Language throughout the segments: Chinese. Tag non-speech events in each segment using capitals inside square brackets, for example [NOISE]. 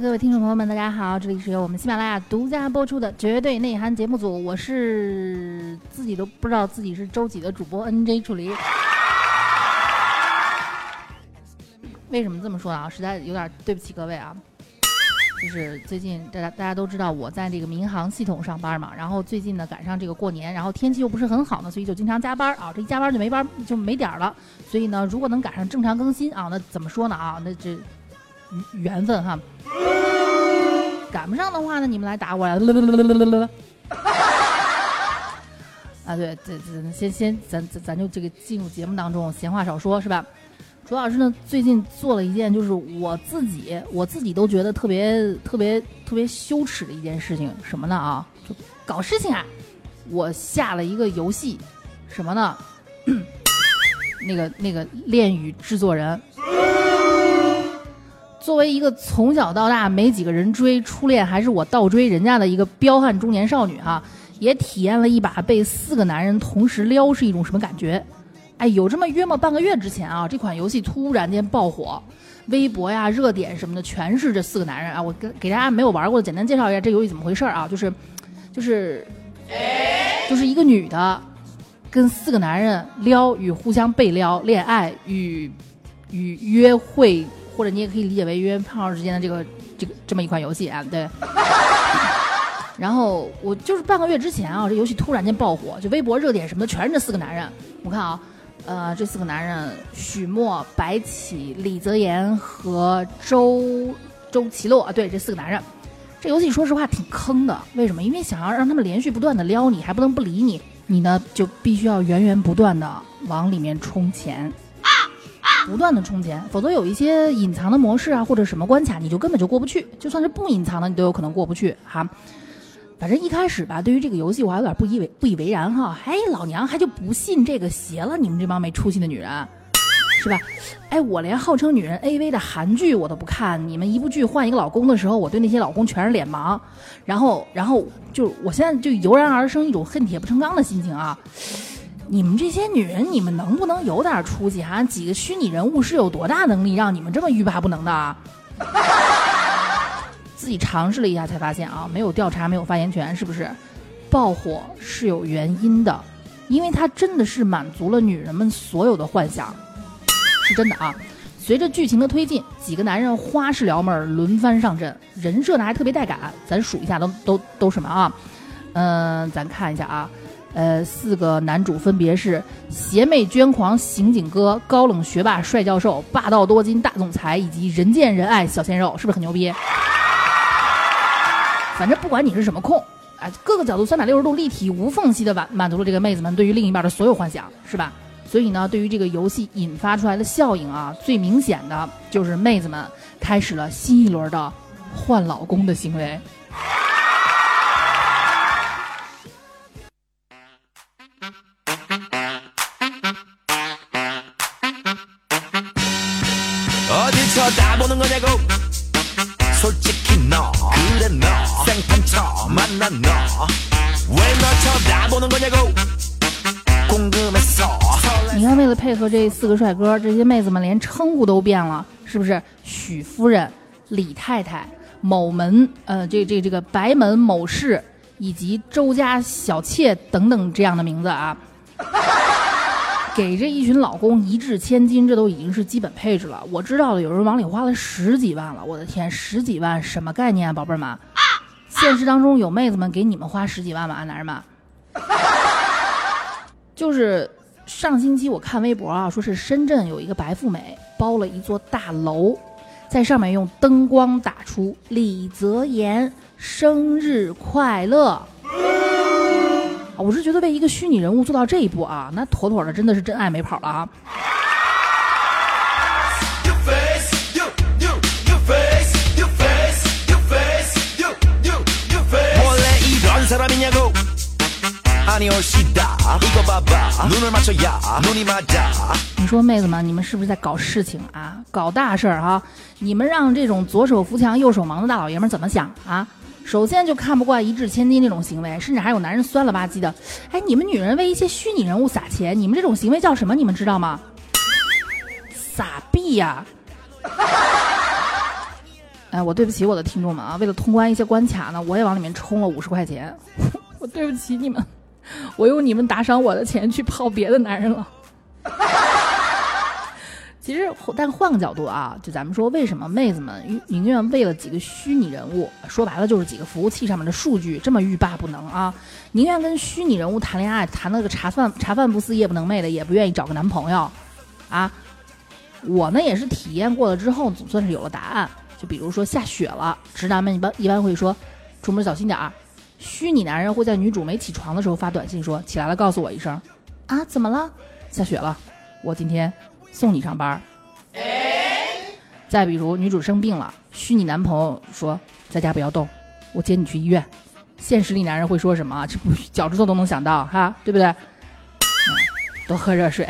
各位听众朋友们，大家好，这里是由我们喜马拉雅独家播出的绝对内涵节目组，我是自己都不知道自己是周几的主播 NJ 楚离。为什么这么说啊？实在有点对不起各位啊。就是最近大家大家都知道我在这个民航系统上班嘛，然后最近呢赶上这个过年，然后天气又不是很好呢，所以就经常加班啊。这一加班就没班就没点了，所以呢，如果能赶上正常更新啊，那怎么说呢啊？那这缘分哈。赶不上的话呢，你们来打我呀。[LAUGHS] 啊，对，这这先先咱咱咱就这个进入节目当中，闲话少说，是吧？主要是呢，最近做了一件就是我自己我自己都觉得特别特别特别羞耻的一件事情，什么呢啊？就搞事情啊！我下了一个游戏，什么呢？[COUGHS] 那个那个恋与制作人。作为一个从小到大没几个人追，初恋还是我倒追人家的一个彪悍中年少女哈，也体验了一把被四个男人同时撩是一种什么感觉。哎，有这么约莫半个月之前啊，这款游戏突然间爆火，微博呀、热点什么的全是这四个男人啊。我跟给大家没有玩过的简单介绍一下这游戏怎么回事啊，就是，就是，就是一个女的跟四个男人撩与互相被撩、恋爱与与约会。或者你也可以理解为约炮之间的这个这个这么一款游戏啊，对。[LAUGHS] 然后我就是半个月之前啊，这游戏突然间爆火，就微博热点什么的全是这四个男人。我看啊，呃，这四个男人许墨、白起、李泽言和周周奇洛啊，对，这四个男人。这游戏说实话挺坑的，为什么？因为想要让他们连续不断的撩你，还不能不理你，你呢就必须要源源不断的往里面充钱。不断的充钱，否则有一些隐藏的模式啊，或者什么关卡，你就根本就过不去。就算是不隐藏的，你都有可能过不去哈。反正一开始吧，对于这个游戏我还有点不以为不以为然哈。哎，老娘还就不信这个邪了，你们这帮没出息的女人，是吧？哎，我连号称女人 AV 的韩剧我都不看，你们一部剧换一个老公的时候，我对那些老公全是脸盲。然后，然后就我现在就油然而生一种恨铁不成钢的心情啊。你们这些女人，你们能不能有点出息哈？几个虚拟人物是有多大能力让你们这么欲罢不能的？[LAUGHS] 自己尝试了一下才发现啊，没有调查，没有发言权，是不是？爆火是有原因的，因为它真的是满足了女人们所有的幻想，是真的啊。随着剧情的推进，几个男人花式撩妹儿轮番上阵，人设呢还特别带感。咱数一下，都都都什么啊？嗯，咱看一下啊。呃，四个男主分别是邪魅捐狂刑警哥、高冷学霸帅教授、霸道多金大总裁以及人见人爱小鲜肉，是不是很牛逼？反正不管你是什么控，啊，各个角度三百六十度立体无缝隙的满满足了这个妹子们对于另一半的所有幻想，是吧？所以呢，对于这个游戏引发出来的效应啊，最明显的就是妹子们开始了新一轮的换老公的行为。说，这四个帅哥，这些妹子们连称呼都变了，是不是？许夫人、李太太、某门，呃，这这这个白门某氏，以及周家小妾等等这样的名字啊。给这一群老公一掷千金，这都已经是基本配置了。我知道的，有人往里花了十几万了。我的天，十几万什么概念，宝贝们？现实当中有妹子们给你们花十几万吗？男人们？[LAUGHS] 就是上星期我看微博啊，说是深圳有一个白富美包了一座大楼，在上面用灯光打出李泽言生日快乐。我是觉得为一个虚拟人物做到这一步啊，那妥妥的真的是真爱没跑了啊！你说妹子们，你们是不是在搞事情啊？搞大事儿哈？你们让这种左手扶墙右手忙的大老爷们怎么想啊？首先就看不惯一掷千金这种行为，甚至还有男人酸了吧唧的。哎，你们女人为一些虚拟人物撒钱，你们这种行为叫什么？你们知道吗？撒币呀！[LAUGHS] 哎，我对不起我的听众们啊！为了通关一些关卡呢，我也往里面充了五十块钱。[LAUGHS] 我对不起你们，我用你们打赏我的钱去泡别的男人了。其实，但换个角度啊，就咱们说，为什么妹子们宁愿为了几个虚拟人物，说白了就是几个服务器上面的数据，这么欲罢不能啊？宁愿跟虚拟人物谈恋爱，谈了个茶饭茶饭不思夜不能寐的，也不愿意找个男朋友啊？我呢也是体验过了之后，总算是有了答案。就比如说下雪了，直男们一般一般会说，出门小心点儿。虚拟男人会在女主没起床的时候发短信说，起来了告诉我一声。啊，怎么了？下雪了，我今天送你上班。再比如女主生病了，虚拟男朋友说在家不要动，我接你去医院。现实里男人会说什么？这不脚趾头都能想到哈，对不对？多喝热水。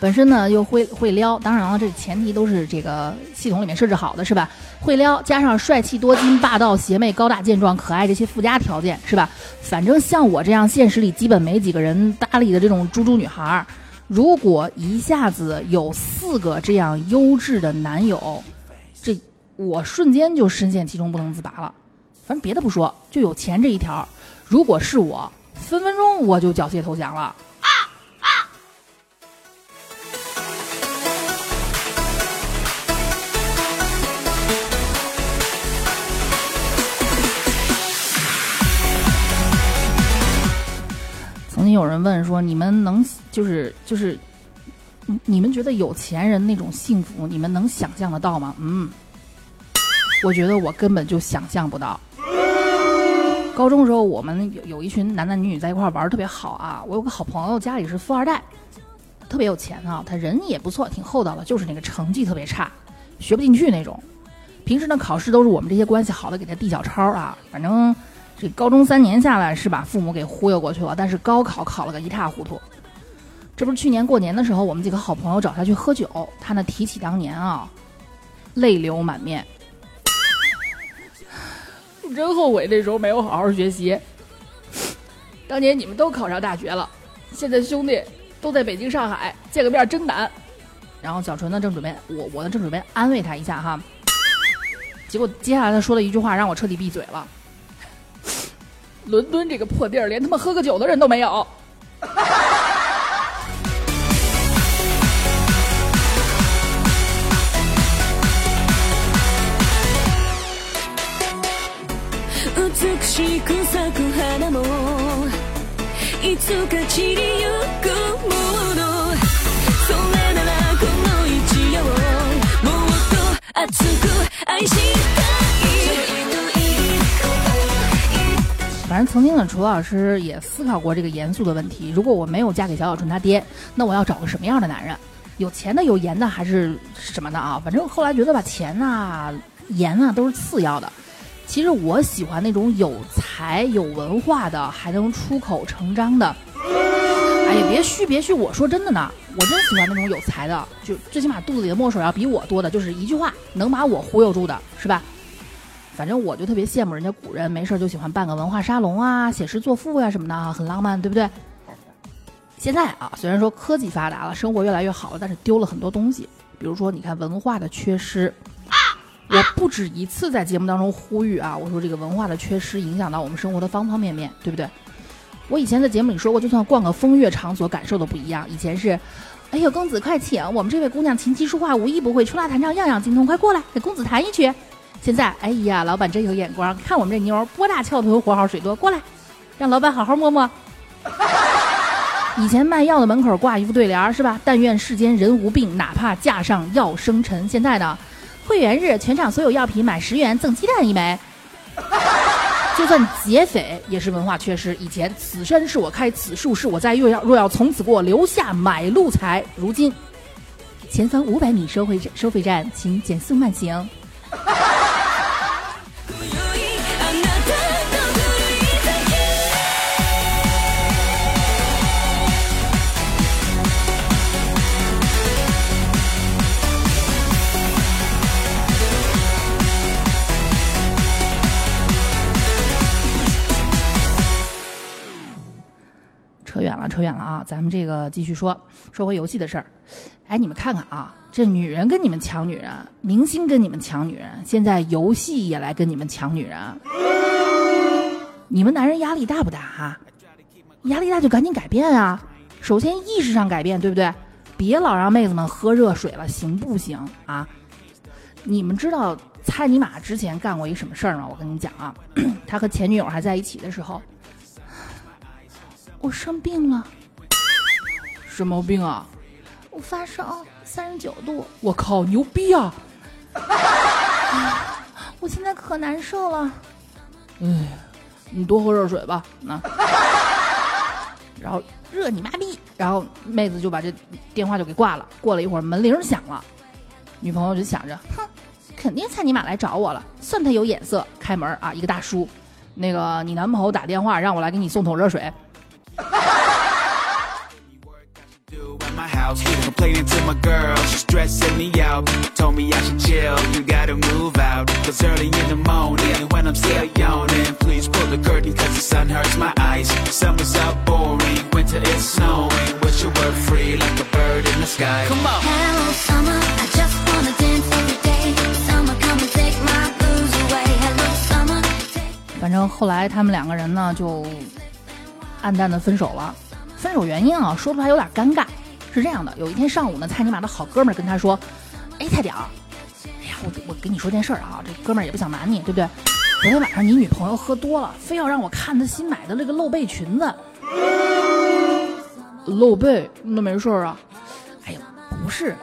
本身呢又会会撩，当然了，这前提都是这个系统里面设置好的，是吧？会撩加上帅气多金、霸道邪魅、高大健壮、可爱这些附加条件，是吧？反正像我这样现实里基本没几个人搭理的这种猪猪女孩，如果一下子有四个这样优质的男友，这我瞬间就深陷其中不能自拔了。反正别的不说，就有钱这一条，如果是我，分分钟我就缴械投降了。有人问说：“你们能就是就是，你们觉得有钱人那种幸福，你们能想象得到吗？”嗯，我觉得我根本就想象不到。高中的时候，我们有有一群男男女女在一块玩特别好啊。我有个好朋友，家里是富二代，特别有钱啊。他人也不错，挺厚道的，就是那个成绩特别差，学不进去那种。平时呢，考试都是我们这些关系好的给他递小抄啊。反正。这高中三年下来是把父母给忽悠过去了，但是高考考了个一塌糊涂。这不是去年过年的时候，我们几个好朋友找他去喝酒，他呢提起当年啊，泪流满面，[SIGHS] 真后悔那时候没有好好学习。当年你们都考上大学了，现在兄弟都在北京、上海，见个面真难。然后小纯呢正准备，我我呢正准备安慰他一下哈，结果接下来他说了一句话，让我彻底闭嘴了。伦敦这个破地儿，连他妈喝个酒的人都没有。反正曾经的楚老师也思考过这个严肃的问题：如果我没有嫁给小小春他爹，那我要找个什么样的男人？有钱的、有颜的，还是什么的啊？反正后来觉得吧，钱呐、颜啊都是次要的。其实我喜欢那种有才、有文化的，还能出口成章的。哎呀，别虚别虚！我说真的呢，我真喜欢那种有才的，就最起码肚子里的墨水要比我多的，就是一句话能把我忽悠住的，是吧？反正我就特别羡慕人家古人，没事就喜欢办个文化沙龙啊，写诗作赋呀什么的啊，很浪漫，对不对？现在啊，虽然说科技发达了，生活越来越好了，但是丢了很多东西。比如说，你看文化的缺失，我不止一次在节目当中呼吁啊，我说这个文化的缺失影响到我们生活的方方面面，对不对？我以前在节目里说过，就算逛个风月场所，感受都不一样。以前是，哎呦，公子快请，我们这位姑娘琴棋书画无一不会，吹拉弹唱样样精通，快过来给公子弹一曲。现在，哎呀，老板真有眼光，看我们这妞儿波大翘头，活好水多，过来，让老板好好摸摸。以前卖药的门口挂一副对联是吧？但愿世间人无病，哪怕架上药生尘。现在呢，会员日全场所有药品买十元赠鸡蛋一枚。就算劫匪也是文化缺失。以前此山是我开，此树是我栽，若要若要从此过，留下买路财。如今，前方五百米收费收费站，请减速慢行。扯远了，啊！咱们这个继续说，说回游戏的事儿。哎，你们看看啊，这女人跟你们抢女人，明星跟你们抢女人，现在游戏也来跟你们抢女人。你们男人压力大不大哈？压力大就赶紧改变啊！首先意识上改变，对不对？别老让妹子们喝热水了，行不行啊？你们知道蔡尼玛之前干过一什么事儿吗？我跟你讲啊，[CLEARS THROAT] 他和前女友还在一起的时候。我生病了，什么病啊？我发烧三十九度。我靠，牛逼啊！[LAUGHS] 我现在可难受了。哎，你多喝热水吧。那，[LAUGHS] 然后热你妈逼！然后妹子就把这电话就给挂了。过了一会儿，门铃响了，女朋友就想着，哼，肯定蔡尼玛来找我了，算他有眼色。开门啊，一个大叔，那个你男朋友打电话让我来给你送桶热水。反正后来他们两个人呢就。 暗淡的分手了，分手原因啊，说出来有点尴尬。是这样的，有一天上午呢，蔡尼玛的好哥们儿跟他说：“哎，蔡屌，哎呀，我我跟你说件事儿啊，这哥们儿也不想瞒你，对不对？昨天晚上你女朋友喝多了，非要让我看她新买的那个露背裙子。露背那没事儿啊？哎呀，不是，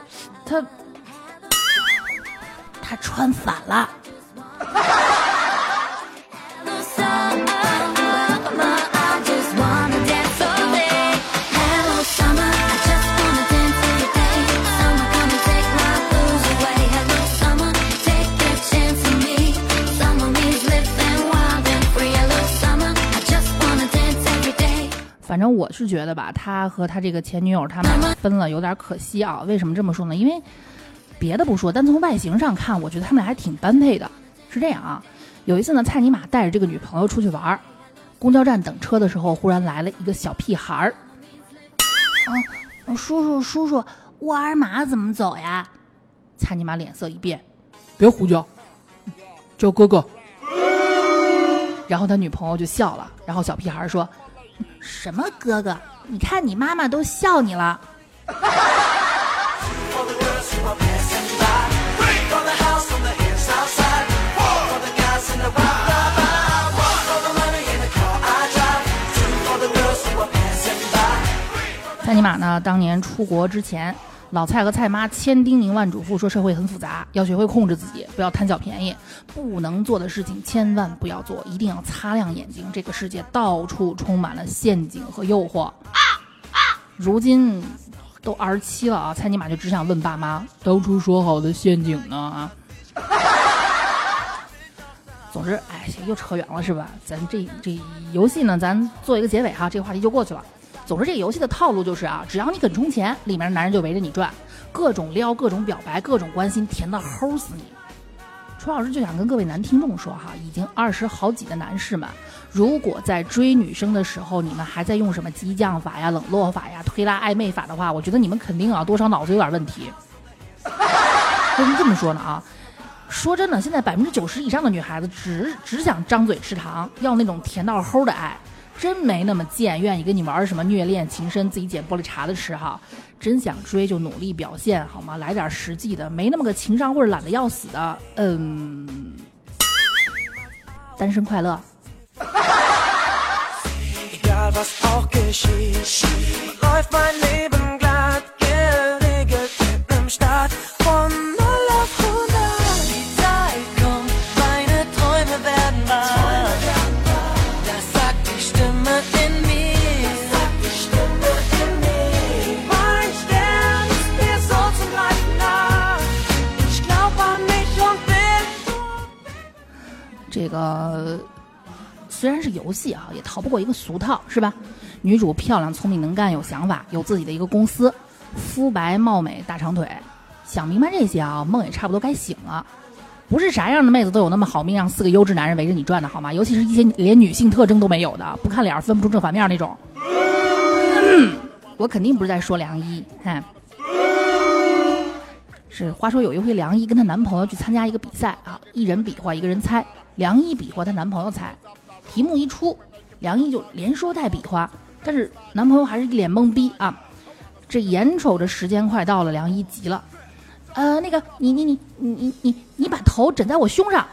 她她穿反了。”反正我是觉得吧，他和他这个前女友他们分了有点可惜啊。为什么这么说呢？因为别的不说，单从外形上看，我觉得他们俩还挺般配的。是这样啊，有一次呢，蔡尼玛带着这个女朋友出去玩，公交站等车的时候，忽然来了一个小屁孩儿。啊，叔叔叔叔，沃尔玛怎么走呀？蔡尼玛脸色一变，别胡叫，叫哥哥。然后他女朋友就笑了，然后小屁孩说。什么哥哥？你看你妈妈都笑你了。蔡尼玛呢？当年出国之前。老蔡和蔡妈千叮咛万嘱咐说：“社会很复杂，要学会控制自己，不要贪小便宜。不能做的事情千万不要做，一定要擦亮眼睛。这个世界到处充满了陷阱和诱惑。”如今都二十七了啊，蔡尼玛就只想问爸妈：“当初说好的陷阱呢？”啊。总之，哎，又扯远了是吧？咱这这游戏呢，咱做一个结尾哈，这个话题就过去了。总之，这个游戏的套路就是啊，只要你肯充钱，里面的男人就围着你转，各种撩，各种表白，各种关心，甜的齁死你。楚老师就想跟各位男听众说哈，已经二十好几的男士们，如果在追女生的时候，你们还在用什么激将法呀、冷落法呀、推拉暧昧法的话，我觉得你们肯定啊，多少脑子有点问题。[LAUGHS] 为什么这么说呢啊？说真的，现在百分之九十以上的女孩子只只想张嘴吃糖，要那种甜到齁的爱。真没那么贱，愿意跟你玩什么虐恋情深，自己捡玻璃碴子吃哈。真想追就努力表现好吗？来点实际的，没那么个情商或者懒得要死的。嗯，单身快乐。这个虽然是游戏啊，也逃不过一个俗套，是吧？女主漂亮、聪明、能干、有想法，有自己的一个公司，肤白貌美、大长腿。想明白这些啊，梦也差不多该醒了。不是啥样的妹子都有那么好命，让四个优质男人围着你转的好吗？尤其是一些连女性特征都没有的，不看脸分不出正反面那种。我肯定不是在说梁一，哎。是，话说有一回梁一跟她男朋友去参加一个比赛啊，一人比划，一个人猜。梁一比划，她男朋友猜。题目一出，梁一就连说带比划，但是男朋友还是一脸懵逼啊。这眼瞅着时间快到了，梁一急了，呃，那个你你你你你你你把头枕在我胸上，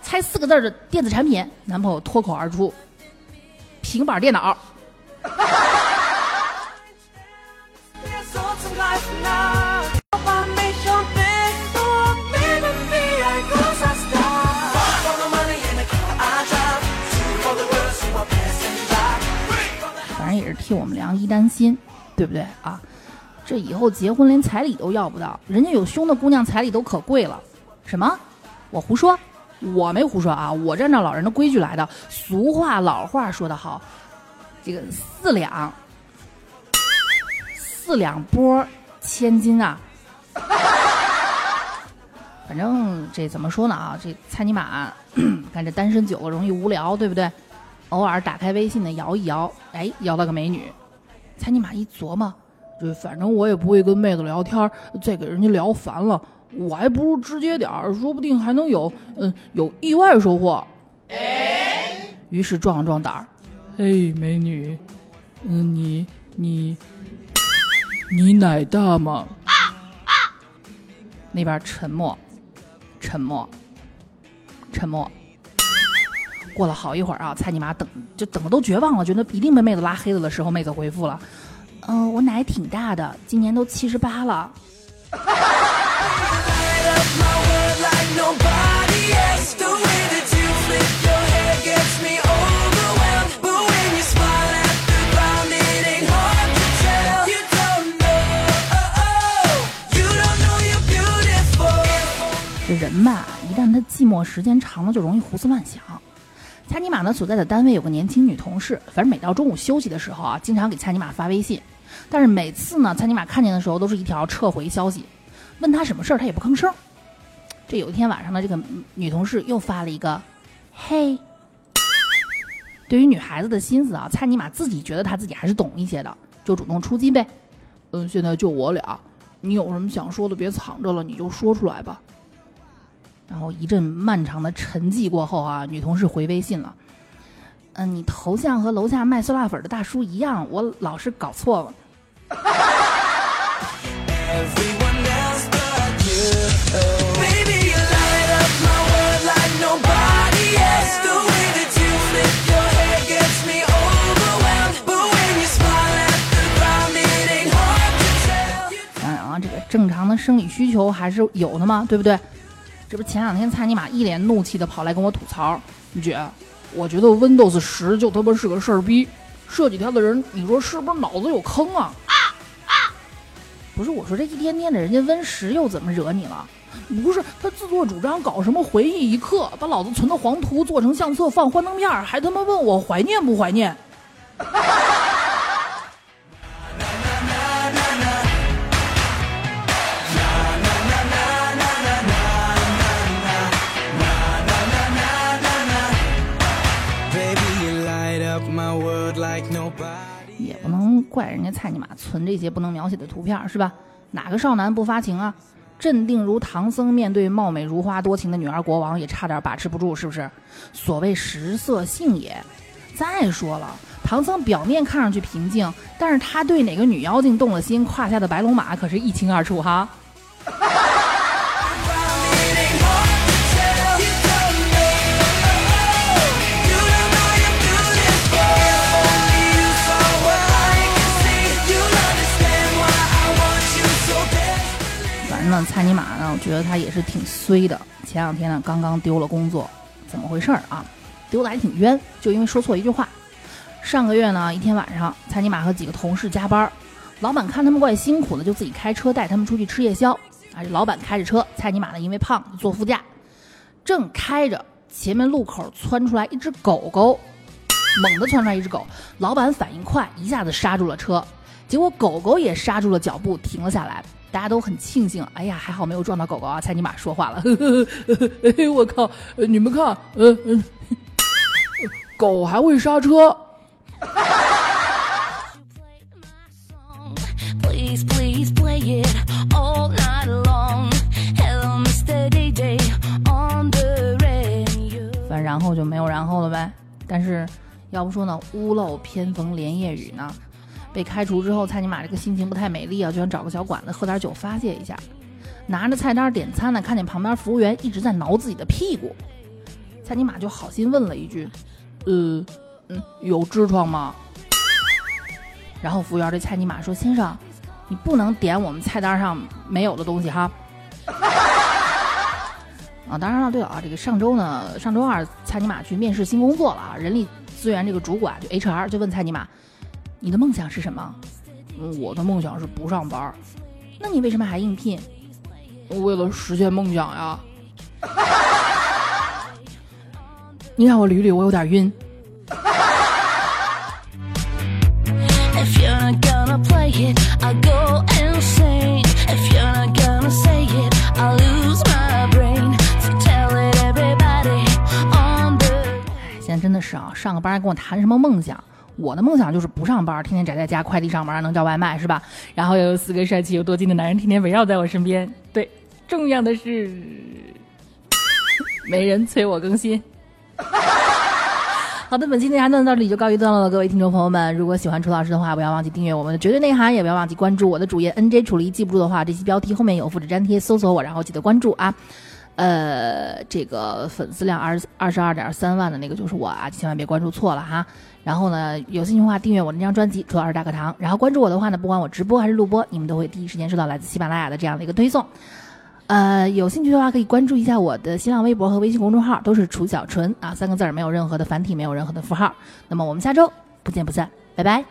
猜四个字的电子产品。男朋友脱口而出：平板电脑。[LAUGHS] 替我们梁一担心，对不对啊？这以后结婚连彩礼都要不到，人家有胸的姑娘彩礼都可贵了。什么？我胡说？我没胡说啊！我按照老人的规矩来的。俗话老话说得好，这个四两四两拨千斤啊。反正这怎么说呢啊？这蔡尼玛，[COUGHS] 看这单身久了容易无聊，对不对？偶尔打开微信的摇一摇，哎，摇到个美女。蔡尼玛一琢磨，这反正我也不会跟妹子聊天，再给人家聊烦了，我还不如直接点儿，说不定还能有嗯有意外收获。于是壮了壮胆儿，嘿，美女，嗯，你你你奶大吗？那边沉默，沉默，沉默。过了好一会儿啊，蔡你妈等就等的都绝望了，觉得一定被妹子拉黑了的时候，妹子回复了：“嗯，我奶挺大的，今年都七十八了。”这人吧，一旦他寂寞时间长了，就容易胡思乱想。蔡尼玛呢所在的单位有个年轻女同事，反正每到中午休息的时候啊，经常给蔡尼玛发微信，但是每次呢，蔡尼玛看见的时候都是一条撤回消息，问他什么事儿，他也不吭声。这有一天晚上呢，这个女同事又发了一个“嘿”，对于女孩子的心思啊，蔡尼玛自己觉得她自己还是懂一些的，就主动出击呗。嗯，现在就我俩，你有什么想说的，别藏着了，你就说出来吧。然后一阵漫长的沉寂过后啊，女同事回微信了。嗯，你头像和楼下卖酸辣粉的大叔一样，我老是搞错了。啊，这个正常的生理需求还是有的嘛，对不对？这不前两天蔡尼玛一脸怒气的跑来跟我吐槽，姐，我觉得 Windows 十就他妈是个事儿逼，设计它的人，你说是不是脑子有坑啊？不是，我说这一天天的，人家 Win 十又怎么惹你了？不是他自作主张搞什么回忆一刻，把老子存的黄图做成相册放幻灯片，还他妈问我怀念不怀念？也不能怪人家蔡尼玛存这些不能描写的图片是吧？哪个少男不发情啊？镇定如唐僧面对貌美如花多情的女儿国王也差点把持不住，是不是？所谓食色性也。再说了，唐僧表面看上去平静，但是他对哪个女妖精动了心，胯下的白龙马可是一清二楚哈。那蔡尼玛呢？我觉得他也是挺衰的。前两天呢，刚刚丢了工作，怎么回事儿啊？丢的还挺冤，就因为说错一句话。上个月呢，一天晚上，蔡尼玛和几个同事加班，老板看他们怪辛苦的，就自己开车带他们出去吃夜宵。啊，这老板开着车，蔡尼玛呢因为胖坐副驾，正开着，前面路口窜出来一只狗狗，猛地窜出来一只狗，老板反应快，一下子刹住了车，结果狗狗也刹住了脚步，停了下来。大家都很庆幸，哎呀，还好没有撞到狗狗啊！猜尼玛说话了，哎 [LAUGHS] 我靠，你们看，嗯嗯，狗还会刹车，反正然后就没有然后了呗。但是，要不说呢，屋漏偏逢连夜雨呢。被开除之后，蔡尼玛这个心情不太美丽啊，就想找个小馆子喝点酒发泄一下。拿着菜单点餐呢，看见旁边服务员一直在挠自己的屁股，蔡尼玛就好心问了一句：“呃，嗯，有痔疮吗？”然后服务员对蔡尼玛说：“先生，你不能点我们菜单上没有的东西哈。”啊，当然了，对了啊，这个上周呢，上周二蔡尼玛去面试新工作了啊，人力资源这个主管就 HR 就问蔡尼玛。你的梦想是什么？我的梦想是不上班。那你为什么还应聘？为了实现梦想呀！[LAUGHS] 你让我捋捋，我有点晕。现在真的是啊，上个班跟我谈什么梦想？我的梦想就是不上班，天天宅在家，快递上门，能叫外卖是吧？然后又有四个帅气又多金的男人天天围绕在我身边。对，重要的是 [LAUGHS] 没人催我更新。[LAUGHS] 好的，本期内涵呢到这里就告一段落了。各位听众朋友们，如果喜欢楚老师的话，不要忘记订阅我们的绝对内涵，也不要忘记关注我的主页 NJ 楚离。记不住的话，这期标题后面有复制粘贴，搜索我，然后记得关注啊。呃，这个粉丝量二十二十二点三万的那个就是我啊，千万别关注错了哈。然后呢，有兴趣的话订阅我那张专辑《楚老师大课堂》，然后关注我的话呢，不管我直播还是录播，你们都会第一时间收到来自喜马拉雅的这样的一个推送。呃，有兴趣的话可以关注一下我的新浪微博和微信公众号，都是楚小纯啊，三个字儿，没有任何的繁体，没有任何的符号。那么我们下周不见不散，拜拜。